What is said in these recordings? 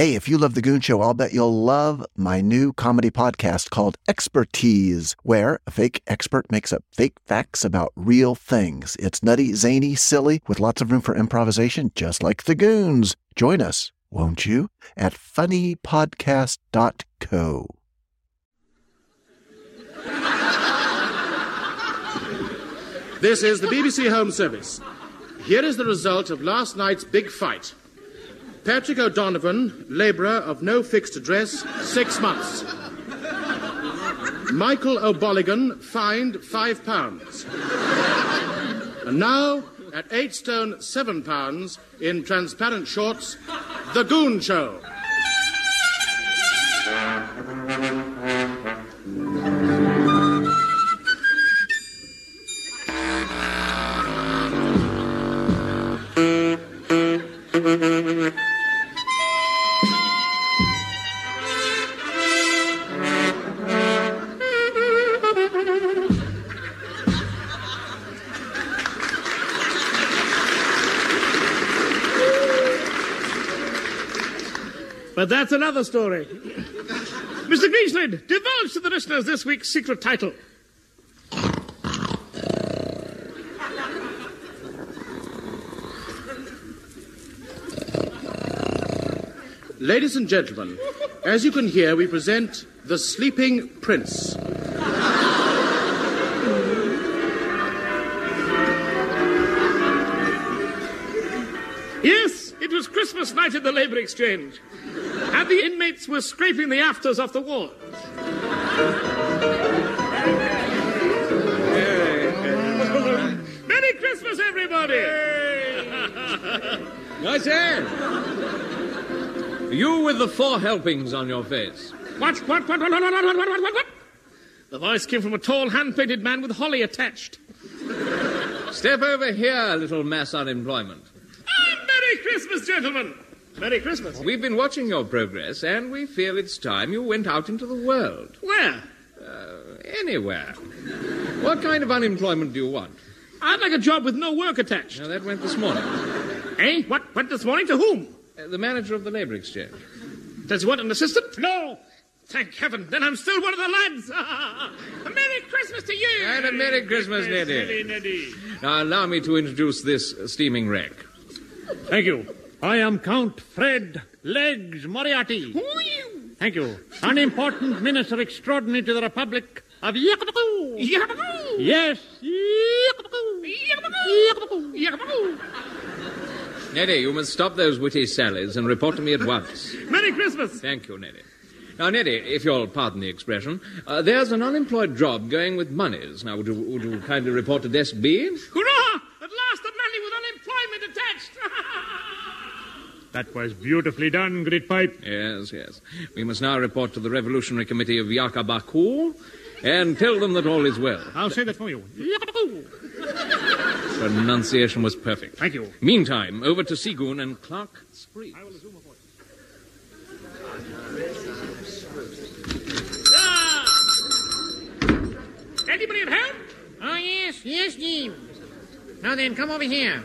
Hey, if you love The Goon Show, I'll bet you'll love my new comedy podcast called Expertise, where a fake expert makes up fake facts about real things. It's nutty, zany, silly, with lots of room for improvisation, just like The Goons. Join us, won't you, at funnypodcast.co. This is the BBC Home Service. Here is the result of last night's big fight. Patrick O'Donovan, labourer of no fixed address, six months. Michael O'Bolligan, fined five pounds. And now, at eight stone seven pounds, in transparent shorts, The Goon Show. That's another story. Mr. Greenslade, divulge to the listeners this week's secret title. Ladies and gentlemen, as you can hear, we present The Sleeping Prince. Yes, it was Christmas night at the Labour Exchange. The inmates were scraping the afters off the walls. Merry Christmas, everybody! I say, you with the four helpings on your face. What, what, what, what, what, what, what, what, what, what? The voice came from a tall, hand-painted man with holly attached. Step over here, little mass unemployment. Ah, Merry Christmas, gentlemen! Merry Christmas. We've been watching your progress, and we feel it's time you went out into the world. Where? Anywhere. What kind of unemployment do you want? I'd like a job with no work attached. Now, that went this morning. Eh? What? went this morning? To whom? Uh, the manager of the Labour Exchange. Does he want an assistant? No. Thank heaven. Then I'm still one of the lads. a Merry Christmas to you. And a Merry Christmas, Neddy. Neddy. Now, allow me to introduce this steaming wreck. Thank you. I am Count Fred Legs Moriarty. Who are you? Thank you. Unimportant Minister Extraordinary to the Republic of Yakapakoo. Yakapakoo. Yes. Yakapakoo. Yakapakoo. Neddy, you must stop those witty sallies and report to me at once. Merry Christmas. Thank you, Neddy. Now, Neddy, if you'll pardon the expression, uh, there's an unemployed job going with monies. Now, would you, would you kindly report to desk B? Hurrah! At last a nanny with unemployment attached. that was beautifully done, Grytpype. Yes, yes. We must now report to the Revolutionary Committee of Yakabaku and tell them that all is well. I'll say that for you. Yakapakoo. Pronunciation was perfect. Thank you. Meantime, over to Seagoon and Clark Spree. Ah! Anybody at home? Oh, yes, yes, Jim. Now then, come over here.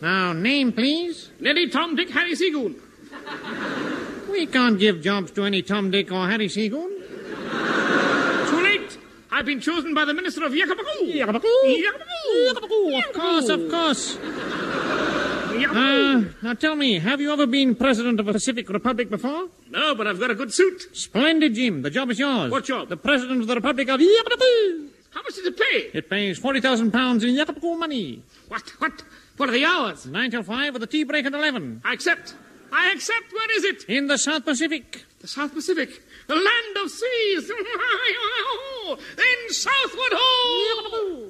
Now, name, please. Neddy, Tom, Dick, Harry, Seagoon. We can't give jobs to any Tom, Dick, or Harry Seagoon. Too late. I've been chosen by the Minister of Yakapakoo. Yakapakoo. Yakapakoo. Of course, of course. Uh, now tell me, have you ever been president of a Pacific Republic before? no, but I've got a good suit. Splendid, Jim. The job is yours. What job? The president of the Republic of Yakapakoo. How much does it pay? It pays 40,000 pounds in Yakapakoo money. What? What? What are the hours? 9 till 5 with a tea break at 11. I accept. I accept. Where is it? In the South Pacific. The South Pacific. The land of seas. in Southward Ho!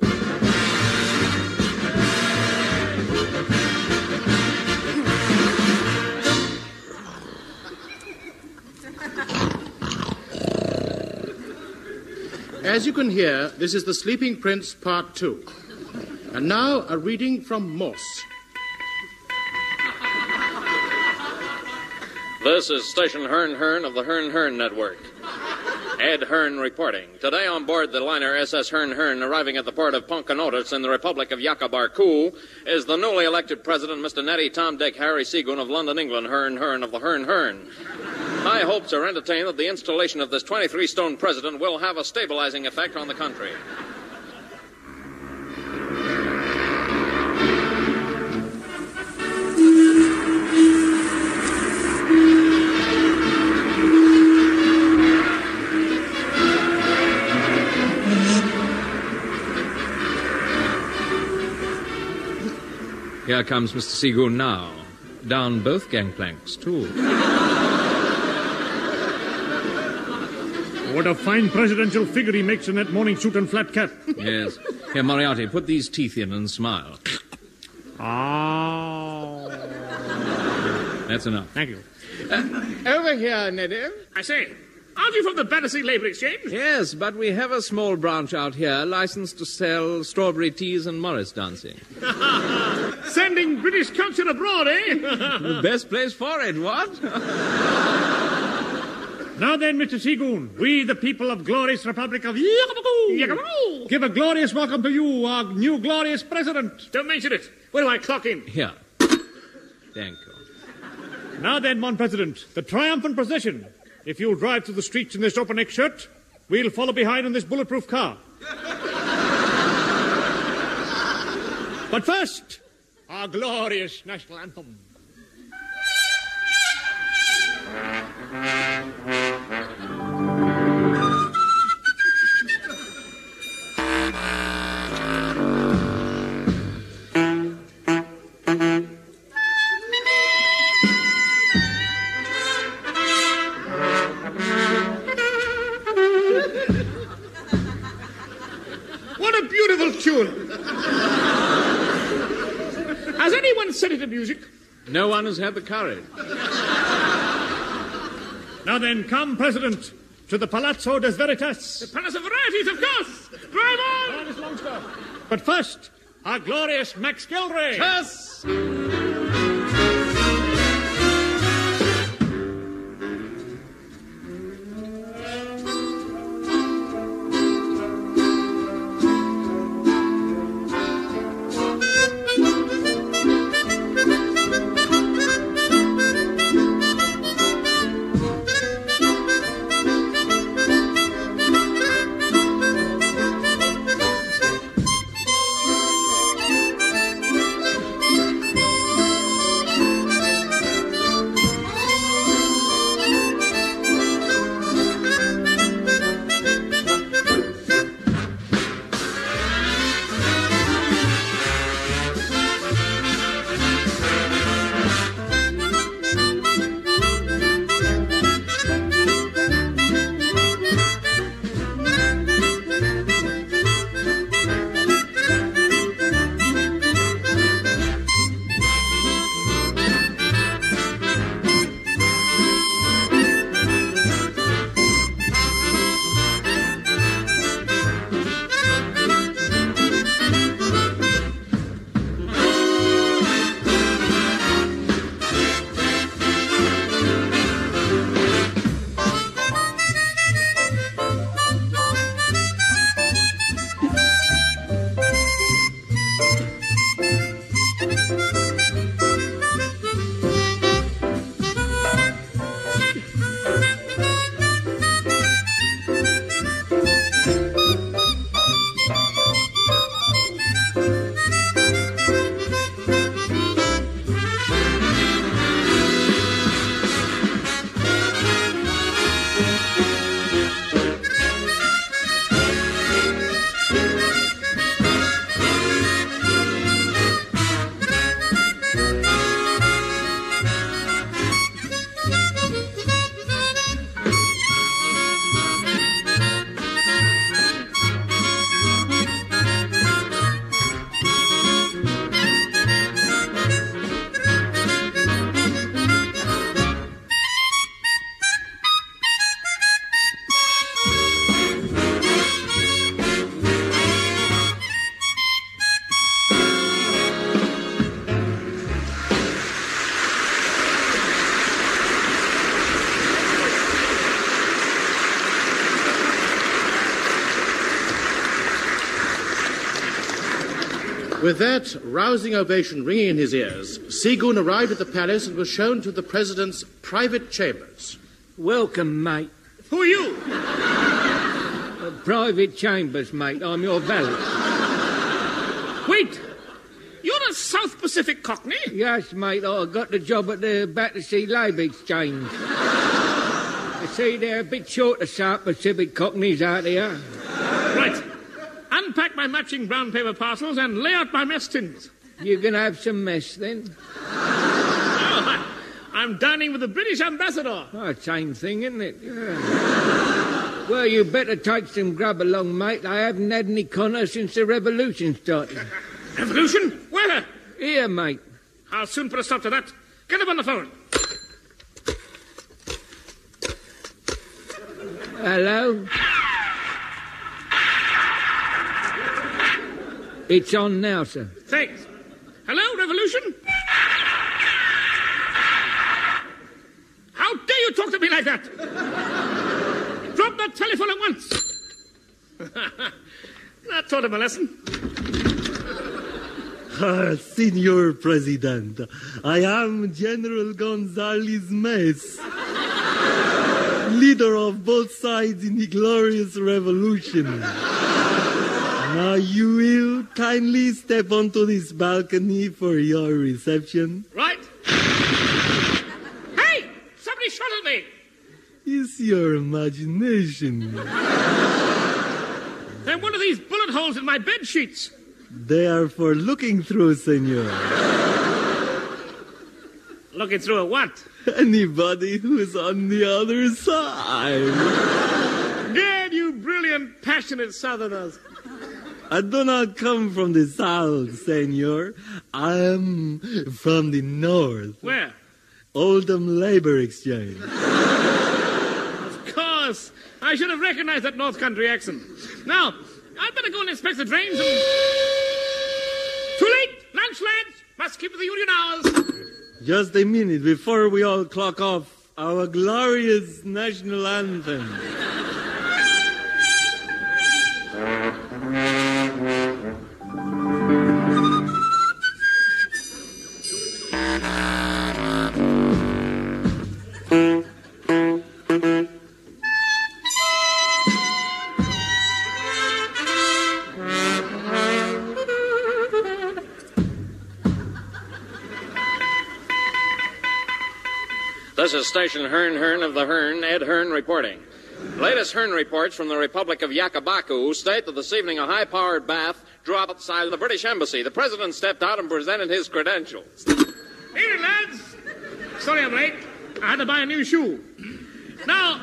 As you can hear, this is The Sleeping Prince Part 2. And now a reading from Morse. This is Station Hearn Hearn of the Hearn Hearn Network. Ed Hearn reporting. Today on board the liner SS Hearn Hearn, arriving at the port of Ponkonotis in the Republic of Yakabarku, is the newly elected president, Mr. Nettie Tom Dick Harry Seagoon of London, England, Hearn Hearn of the Hearn Hearn. High hopes are entertained that the installation of this 23 stone president will have a stabilizing effect on the country. Here comes Mr. Seagoon now. Down both gangplanks, too. What a fine presidential figure he makes in that morning suit and flat cap. yes. Here, Moriarty, put these teeth in and smile. Oh. That's enough. Thank you. Over here, Neddy. I say, aren't you from the Battersea Labour Exchange? Yes, but we have a small branch out here licensed to sell strawberry teas and Morris dancing. Sending British culture abroad, eh? the best place for it, what? now then, Mr. Seagoon, we, the people of glorious Republic of Yakabaku, give a glorious welcome to you, our new glorious president. Don't mention it. Where do I clock in? Here. Thank you. Now then, Mon President, the triumphant procession. If you'll drive through the streets in this open neck shirt, we'll follow behind in this bulletproof car. but first, our glorious national anthem. One has had the courage. Now then, come, President, to the Palazzo des Veritas. The Palace of Varieties, of course. Drive on! But first, our glorious Max Geldray. Yes! With that rousing ovation ringing in his ears, Seagoon arrived at the palace and was shown to the president's private chambers. Welcome, mate. Who are you? Uh, private chambers, mate. I'm your valet. Wait! You're a South Pacific Cockney? Yes, mate. I got the job at the Battersea Labour Exchange. you see, they're a bit short of South Pacific Cockneys out here. Unpack my matching brown paper parcels and lay out my mess tins. You're going to have some mess then? Oh, I, am dining with the British ambassador. Oh, same thing, isn't it? Yeah. well, you better take some grub along, mate. I haven't had any conner since the revolution started. Revolution? Where? Here, mate. I'll soon put a stop to that. Get up on the phone. Hello? It's on now, sir. Thanks. Hello, Revolution? How dare you talk to me like that? Drop that telephone at once. that taught him a lesson. Ah, Senor President, I am General Gonzalez Mess, leader of both sides in the glorious revolution. Now you will kindly step onto this balcony for your reception. Right. Hey! Somebody shot at me! It's your imagination. Then one of these bullet holes in my bed sheets. They are for looking through, senor. Looking through a what? Anybody who's on the other side. Good, you brilliant, passionate Southerners. I do not come from the south, senor. I am from the north. Where? Oldham Labor Exchange. Of course. I should have recognized that North Country accent. Now, I'd better go and inspect the drains and. Too late! Lunch, lads! Must keep the union hours. Just a minute before we all clock off our glorious national anthem. Is Station Hearn Hearn of the Hearn, Ed Hearn reporting. Latest Hearn reports from the Republic of Yakabaku state that this evening a high powered bath drew up outside the British Embassy. The President stepped out and presented his credentials. Evening, lads. Sorry I'm late. I had to buy a new shoe. Now,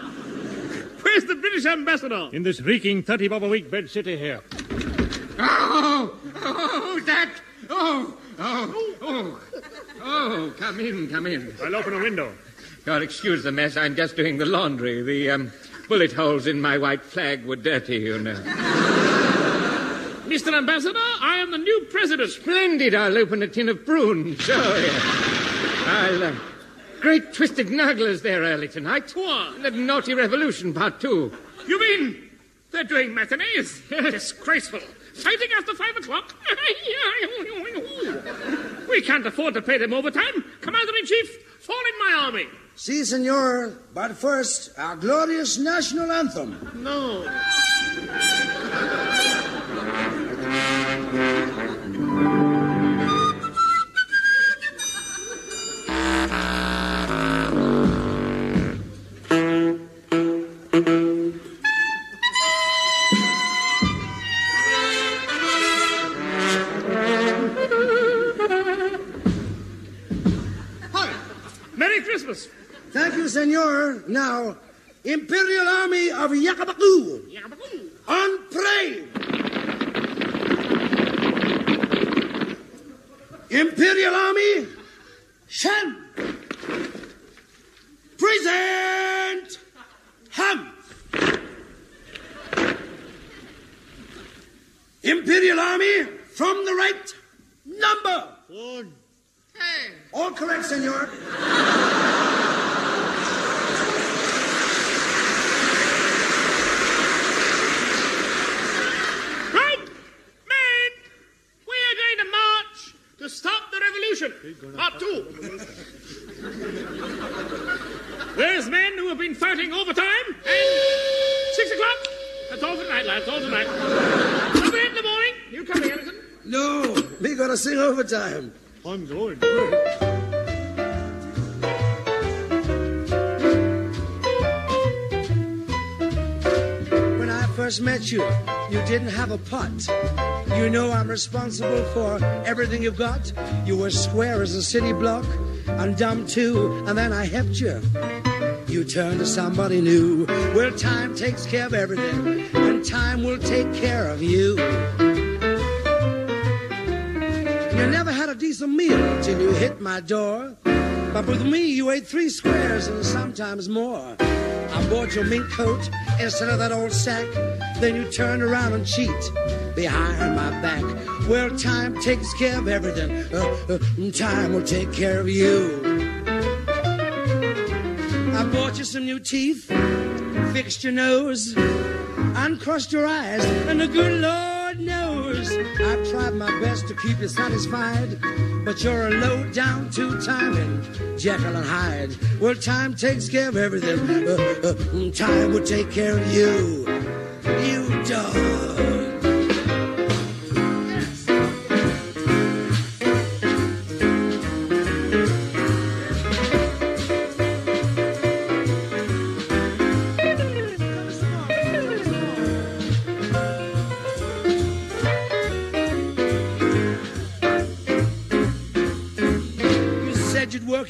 where's the British ambassador? In this reeking 30 bob a week bed city here. Oh, oh, oh that. Oh, oh, oh. Oh, come in, come in. I'll open a window. God, excuse the mess. I'm just doing the laundry. The um, bullet holes in my white flag were dirty, you know. Mr. Ambassador, I am the new president. Splendid. I'll open a tin of prunes. Sure, yeah. I'll. Uh, great twisted nugglers there early tonight. What? The Naughty Revolution, part two. You mean they're doing matinees? Disgraceful. Fighting after five o'clock? we can't afford to pay them overtime. Commander in Chief, fall in my army. Si, senor. But first, our glorious national anthem. No. Merry Imperial Army of Yakabaku. On parade. Imperial Army, Shan. Present. Ham. Imperial Army, from the right, number. One. All correct, senor. Right, men, we are going to have been fighting overtime. And six o'clock. That's all for tonight, lads. All tonight. I'll be in the morning. You coming, Ellington? No, gonna sing overtime. I'm going. When I first met you, you didn't have a pot. You know I'm responsible for everything you've got. You were square as a city block, and dumb too, and then I helped you. You turned to somebody new. Well, time takes care of everything, and time will take care of you. You never had a decent meal till you hit my door. But with me, you ate three squares and sometimes more. I bought your mink coat instead of that old sack. Then you turned around and cheat behind my back. Well, time takes care of everything. Uh, uh, time will take care of you. I bought you some new teeth, fixed your nose, uncrossed your eyes, and the good Lord tried my best to keep you satisfied. But you're a low down, two timing Jekyll and Hyde. Well, time takes care of everything. Uh, uh, time will take care of you. You dog.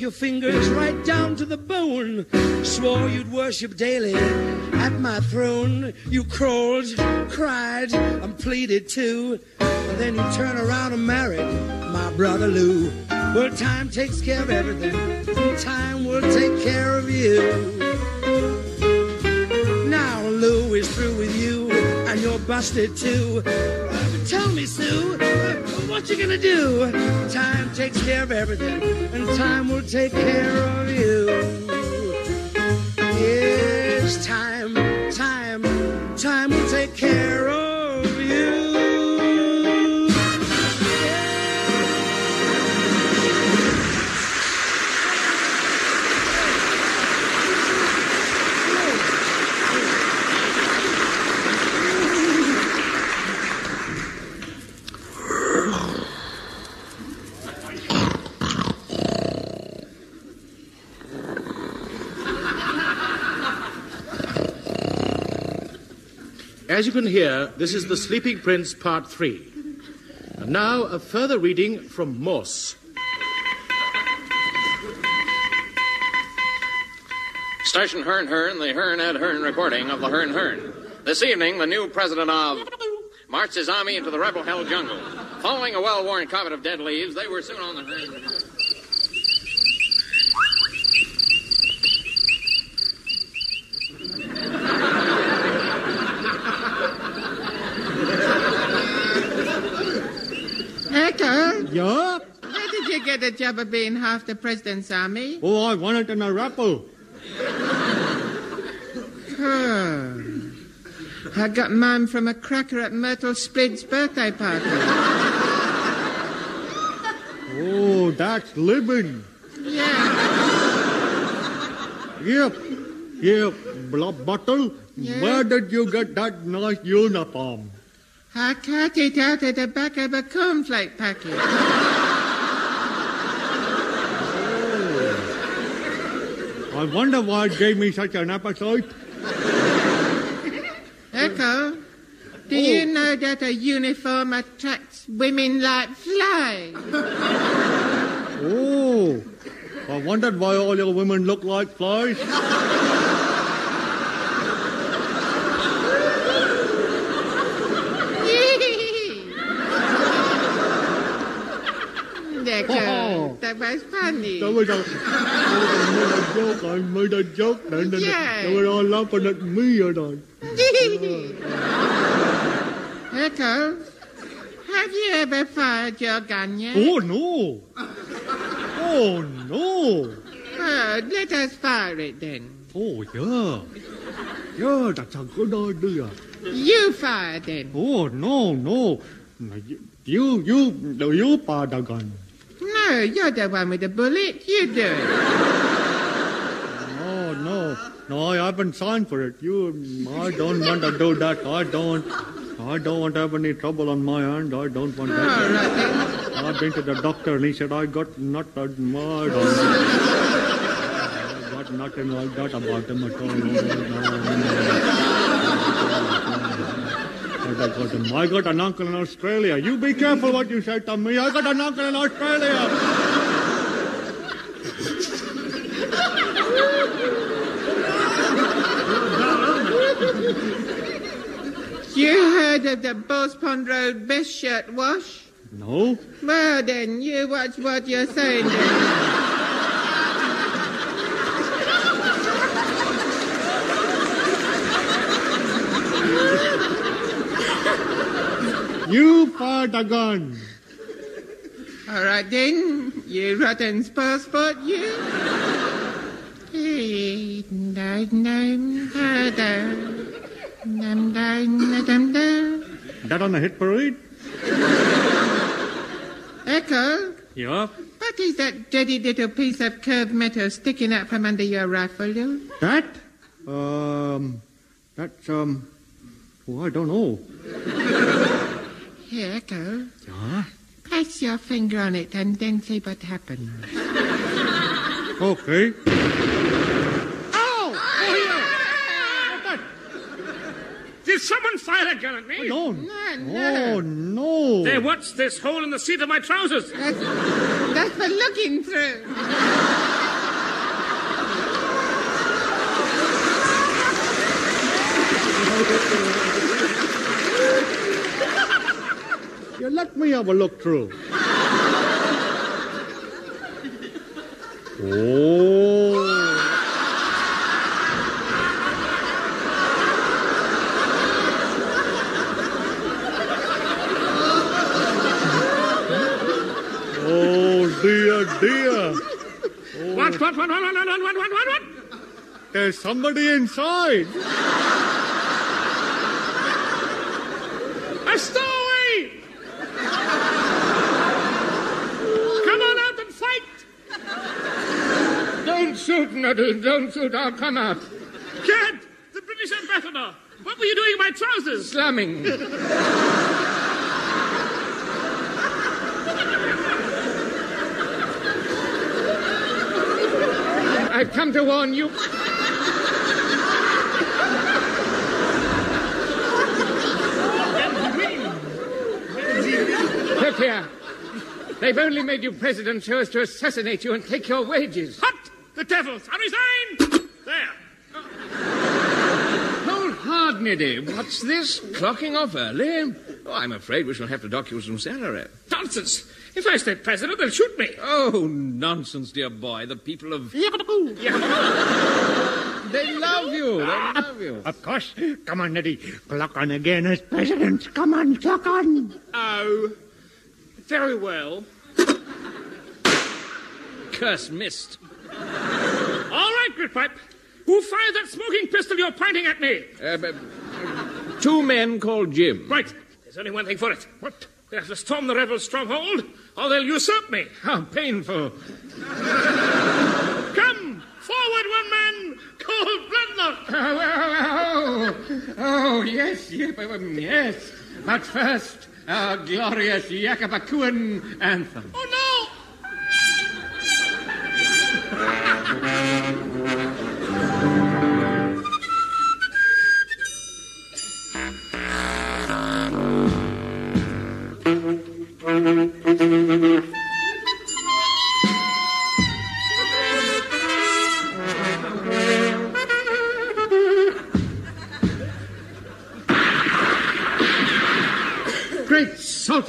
Your fingers right down to the bone. Swore you'd worship daily at my throne. You crawled, cried, and pleaded too. And then you turn around and married my brother Lou. Well, time takes care of everything. Time will take care of you. Busted too. Tell me, Sue, what you gonna do? Time takes care of everything, and time will take care of you. Yes, time, time, time will take care of As you can hear, this is The Sleeping Prince, Part 3. And now, a further reading from Morse. Station Hearn Hearn, the Hearn Ed Hearn recording of the Hearn Hearn. This evening, the new president of marched his army into the rebel held jungle. Following a well-worn carpet of dead leaves, they were soon on the Hearn. Echo, Yeah? Where did you get the job of being half the president's army? Oh, I won it in a raffle. Oh. I got mine from a cracker at Myrtle Split's birthday party. Oh, that's living. Yeah. Yep. Yep. Bluebottle. Yeah. Where did you get that nice uniform? I cut it out of the back of a cornflake packet. I wonder why it gave me such an appetite. Echo, do you oh. know that a uniform attracts women like flies? Oh, I wondered why all your women look like flies. Was funny. That was a, that was a joke. I made a joke then, and they were all laughing at me, and I. Echo, have you ever fired your gun yet? Oh no! Oh no! Oh, let us fire it then. Oh yeah, yeah, that's a good idea. You fire then. Oh no, no! You, you, do you fire the gun? No, you're the one with the bullet. You do it. Oh no! No, I haven't signed for it. You, I don't want to do that. I don't. I don't want to have any trouble on my hand. I don't want that. All right then. I've been to the doctor and he said I got not a mud. I got nothing like that about him at all. No, no, no. I got him. I got an uncle in Australia. You be careful what you say to me. I got an uncle in Australia. You heard of the Boss Pond Road Best Shirt Wash? No. Well then, you watch what you're saying You fired a gun. All right then, you rotten passport, you. That on the hit parade? Echo, Yeah. what is that dirty little piece of curved metal sticking out from under your rifle, you? That? Um, that's, um, oh, I don't know. Here, Echo, Yeah? place your finger on it and then see what happens. Okay. Oh! oh, oh Did someone fire a gun at me? No. No, Oh, no. There, what's this hole in the seat of my trousers? That's, that's for looking through. Let me have a look through. oh. Oh, dear, dear. What, what, what, what, what, what, what, what, what, what? There's somebody inside. A stowaway! Come on out and fight! Don't shoot, Don't. I'll come out. Gad, the British ambassador! What were you doing in my trousers? Slamming. I've come to warn you. Look here. They've only made you president so as to assassinate you and take your wages. Hot! The devils! I resign! There! Hold hard, Neddy. What's this? Clocking off early? Oh, I'm afraid we shall have to dock you some salary. Nonsense! If I stay president, they'll shoot me. Oh, nonsense, dear boy. The people of... They love you. They ah, love you. Of course. Come on, Neddy. Clock on again as president. Come on, clock on. Oh. Very well. Curse missed. All right, Grytpype. Who fired that smoking pistol you're pointing at me? Uh, but, two men called Jim. Right. There's only one thing for it. What? They have to storm the rebel stronghold, or they'll usurp me. How painful. Come! Forward, one man! Called Bloodlock! Oh, oh, oh, oh, yes, yes, um, yes. But first, our glorious Yakabakuan anthem. Oh, no!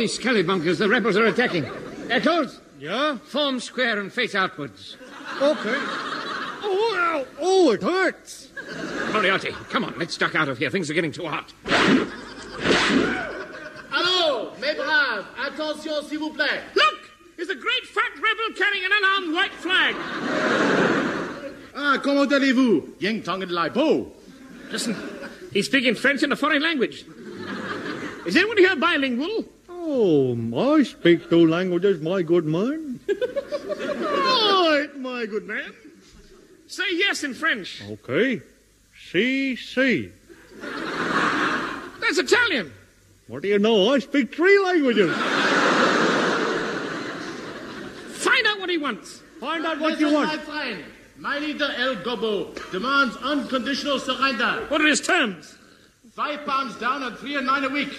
Salty scallybunkers, the rebels are attacking. Eccles, Yeah? form square and face outwards. Okay. Oh, ow. oh, it hurts. Moriarty, come on, let's duck out of here. Things are getting too hot. Hello, mes braves, attention s'il vous plaît. Look! Is a great fat rebel carrying an unarmed white flag. Ah, comment allez-vous? Ying Tong and Lai Po. Listen, he's speaking French in a foreign language. Is anyone here bilingual? Oh, I speak two languages, my good man. Right, my good man. Say yes in French. Okay. Si, si. That's Italian. What do you know? I speak three languages. Find out what he wants. Find out what you Listen, want. My friend, my leader El Gobo demands unconditional surrender. What are his terms? Five pounds down and three and nine a week.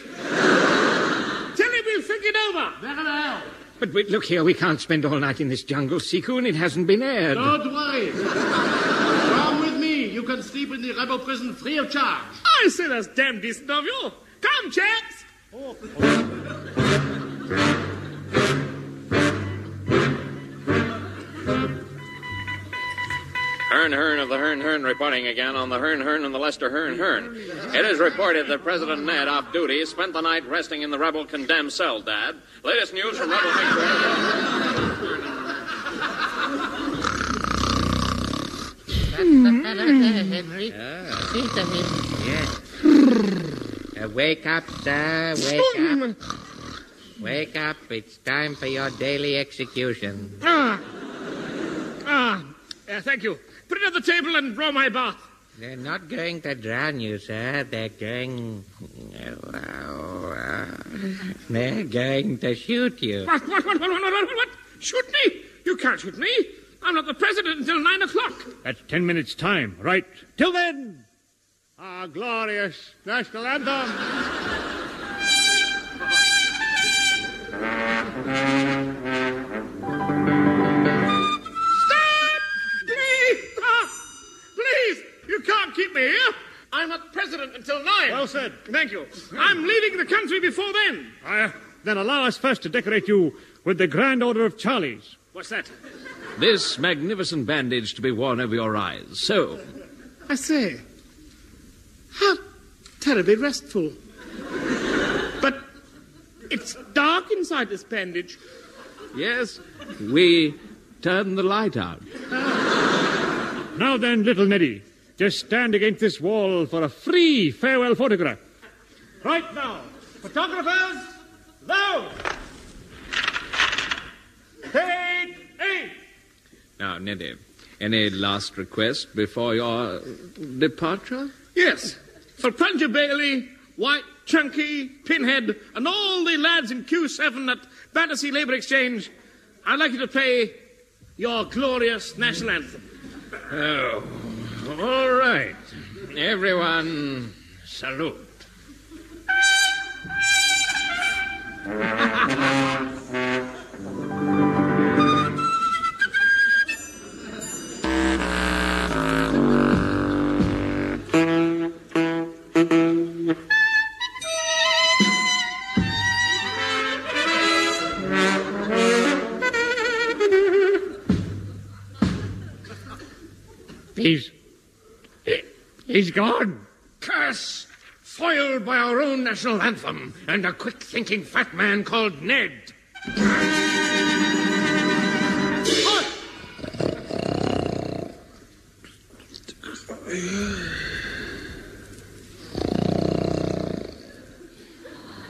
Tell him we'll think it over. Very well. But wait, look here, we can't spend all night in this jungle, Siku, and it hasn't been aired. Don't worry. Come with me. You can sleep in the rebel prison free of charge. I say that's damn decent of you. Come, chaps. Oh. Hearn Hearn of the Hearn Hearn reporting again on the Hearn Hearn and the Lester Hearn Hearn. It is reported that President Ned, off duty, spent the night resting in the rebel condemned cell, Dad. Latest news from rebel headquarters. Henry. Peter Uh, wake up, sir. Wake up. Wake up. It's time for your daily execution. Ah. Ah. Uh, thank you. Put it on the table and draw my bath. They're not going to drown you, sir. They're going. Uh, they're going to shoot you. What, what, what, what, what, what, what, what? Shoot me? You can't shoot me. I'm not the president until nine o'clock. That's ten minutes' time, right? Till then, our glorious national anthem. president until nine. Well said. Thank you. I'm leaving the country before then. Uh, then allow us first to decorate you with the Grand Order of Charlie's. What's that? This magnificent bandage to be worn over your eyes. So, I say, how terribly restful. But it's dark inside this bandage. yes, we turn the light out. Now then, little Neddy, just stand against this wall for a free farewell photograph. Right now, photographers, low. Take eight. Now, Neddy, any last request before your departure? Yes, for Plunger Bailey, White, Chunky, Pinhead, and all the lads in Q7 at Battersea Labour Exchange, I'd like you to play your glorious national anthem. Oh, all right. Everyone, salute. He's gone. Curse! Foiled by our own national anthem and a quick thinking fat man called Ned.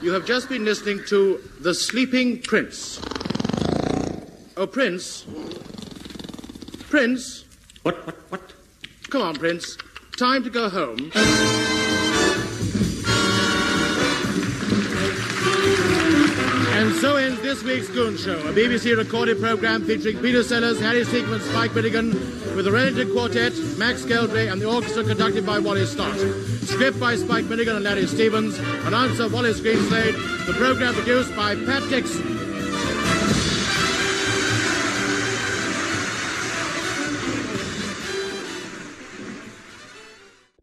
You have just been listening to The Sleeping Prince. Oh, Prince. Prince. What, what, what? Come on, Prince. Time to go home. And so ends this week's Goon Show, a BBC recorded program featuring Peter Sellers, Harry Secombe, Spike Milligan, with the Ray Ellington Quartet, Max Geldray, and the orchestra conducted by Wally Stott. Script by Spike Milligan and Larry Stephens. Announcer Wallace Greenslade. The program produced by Pat Dixon.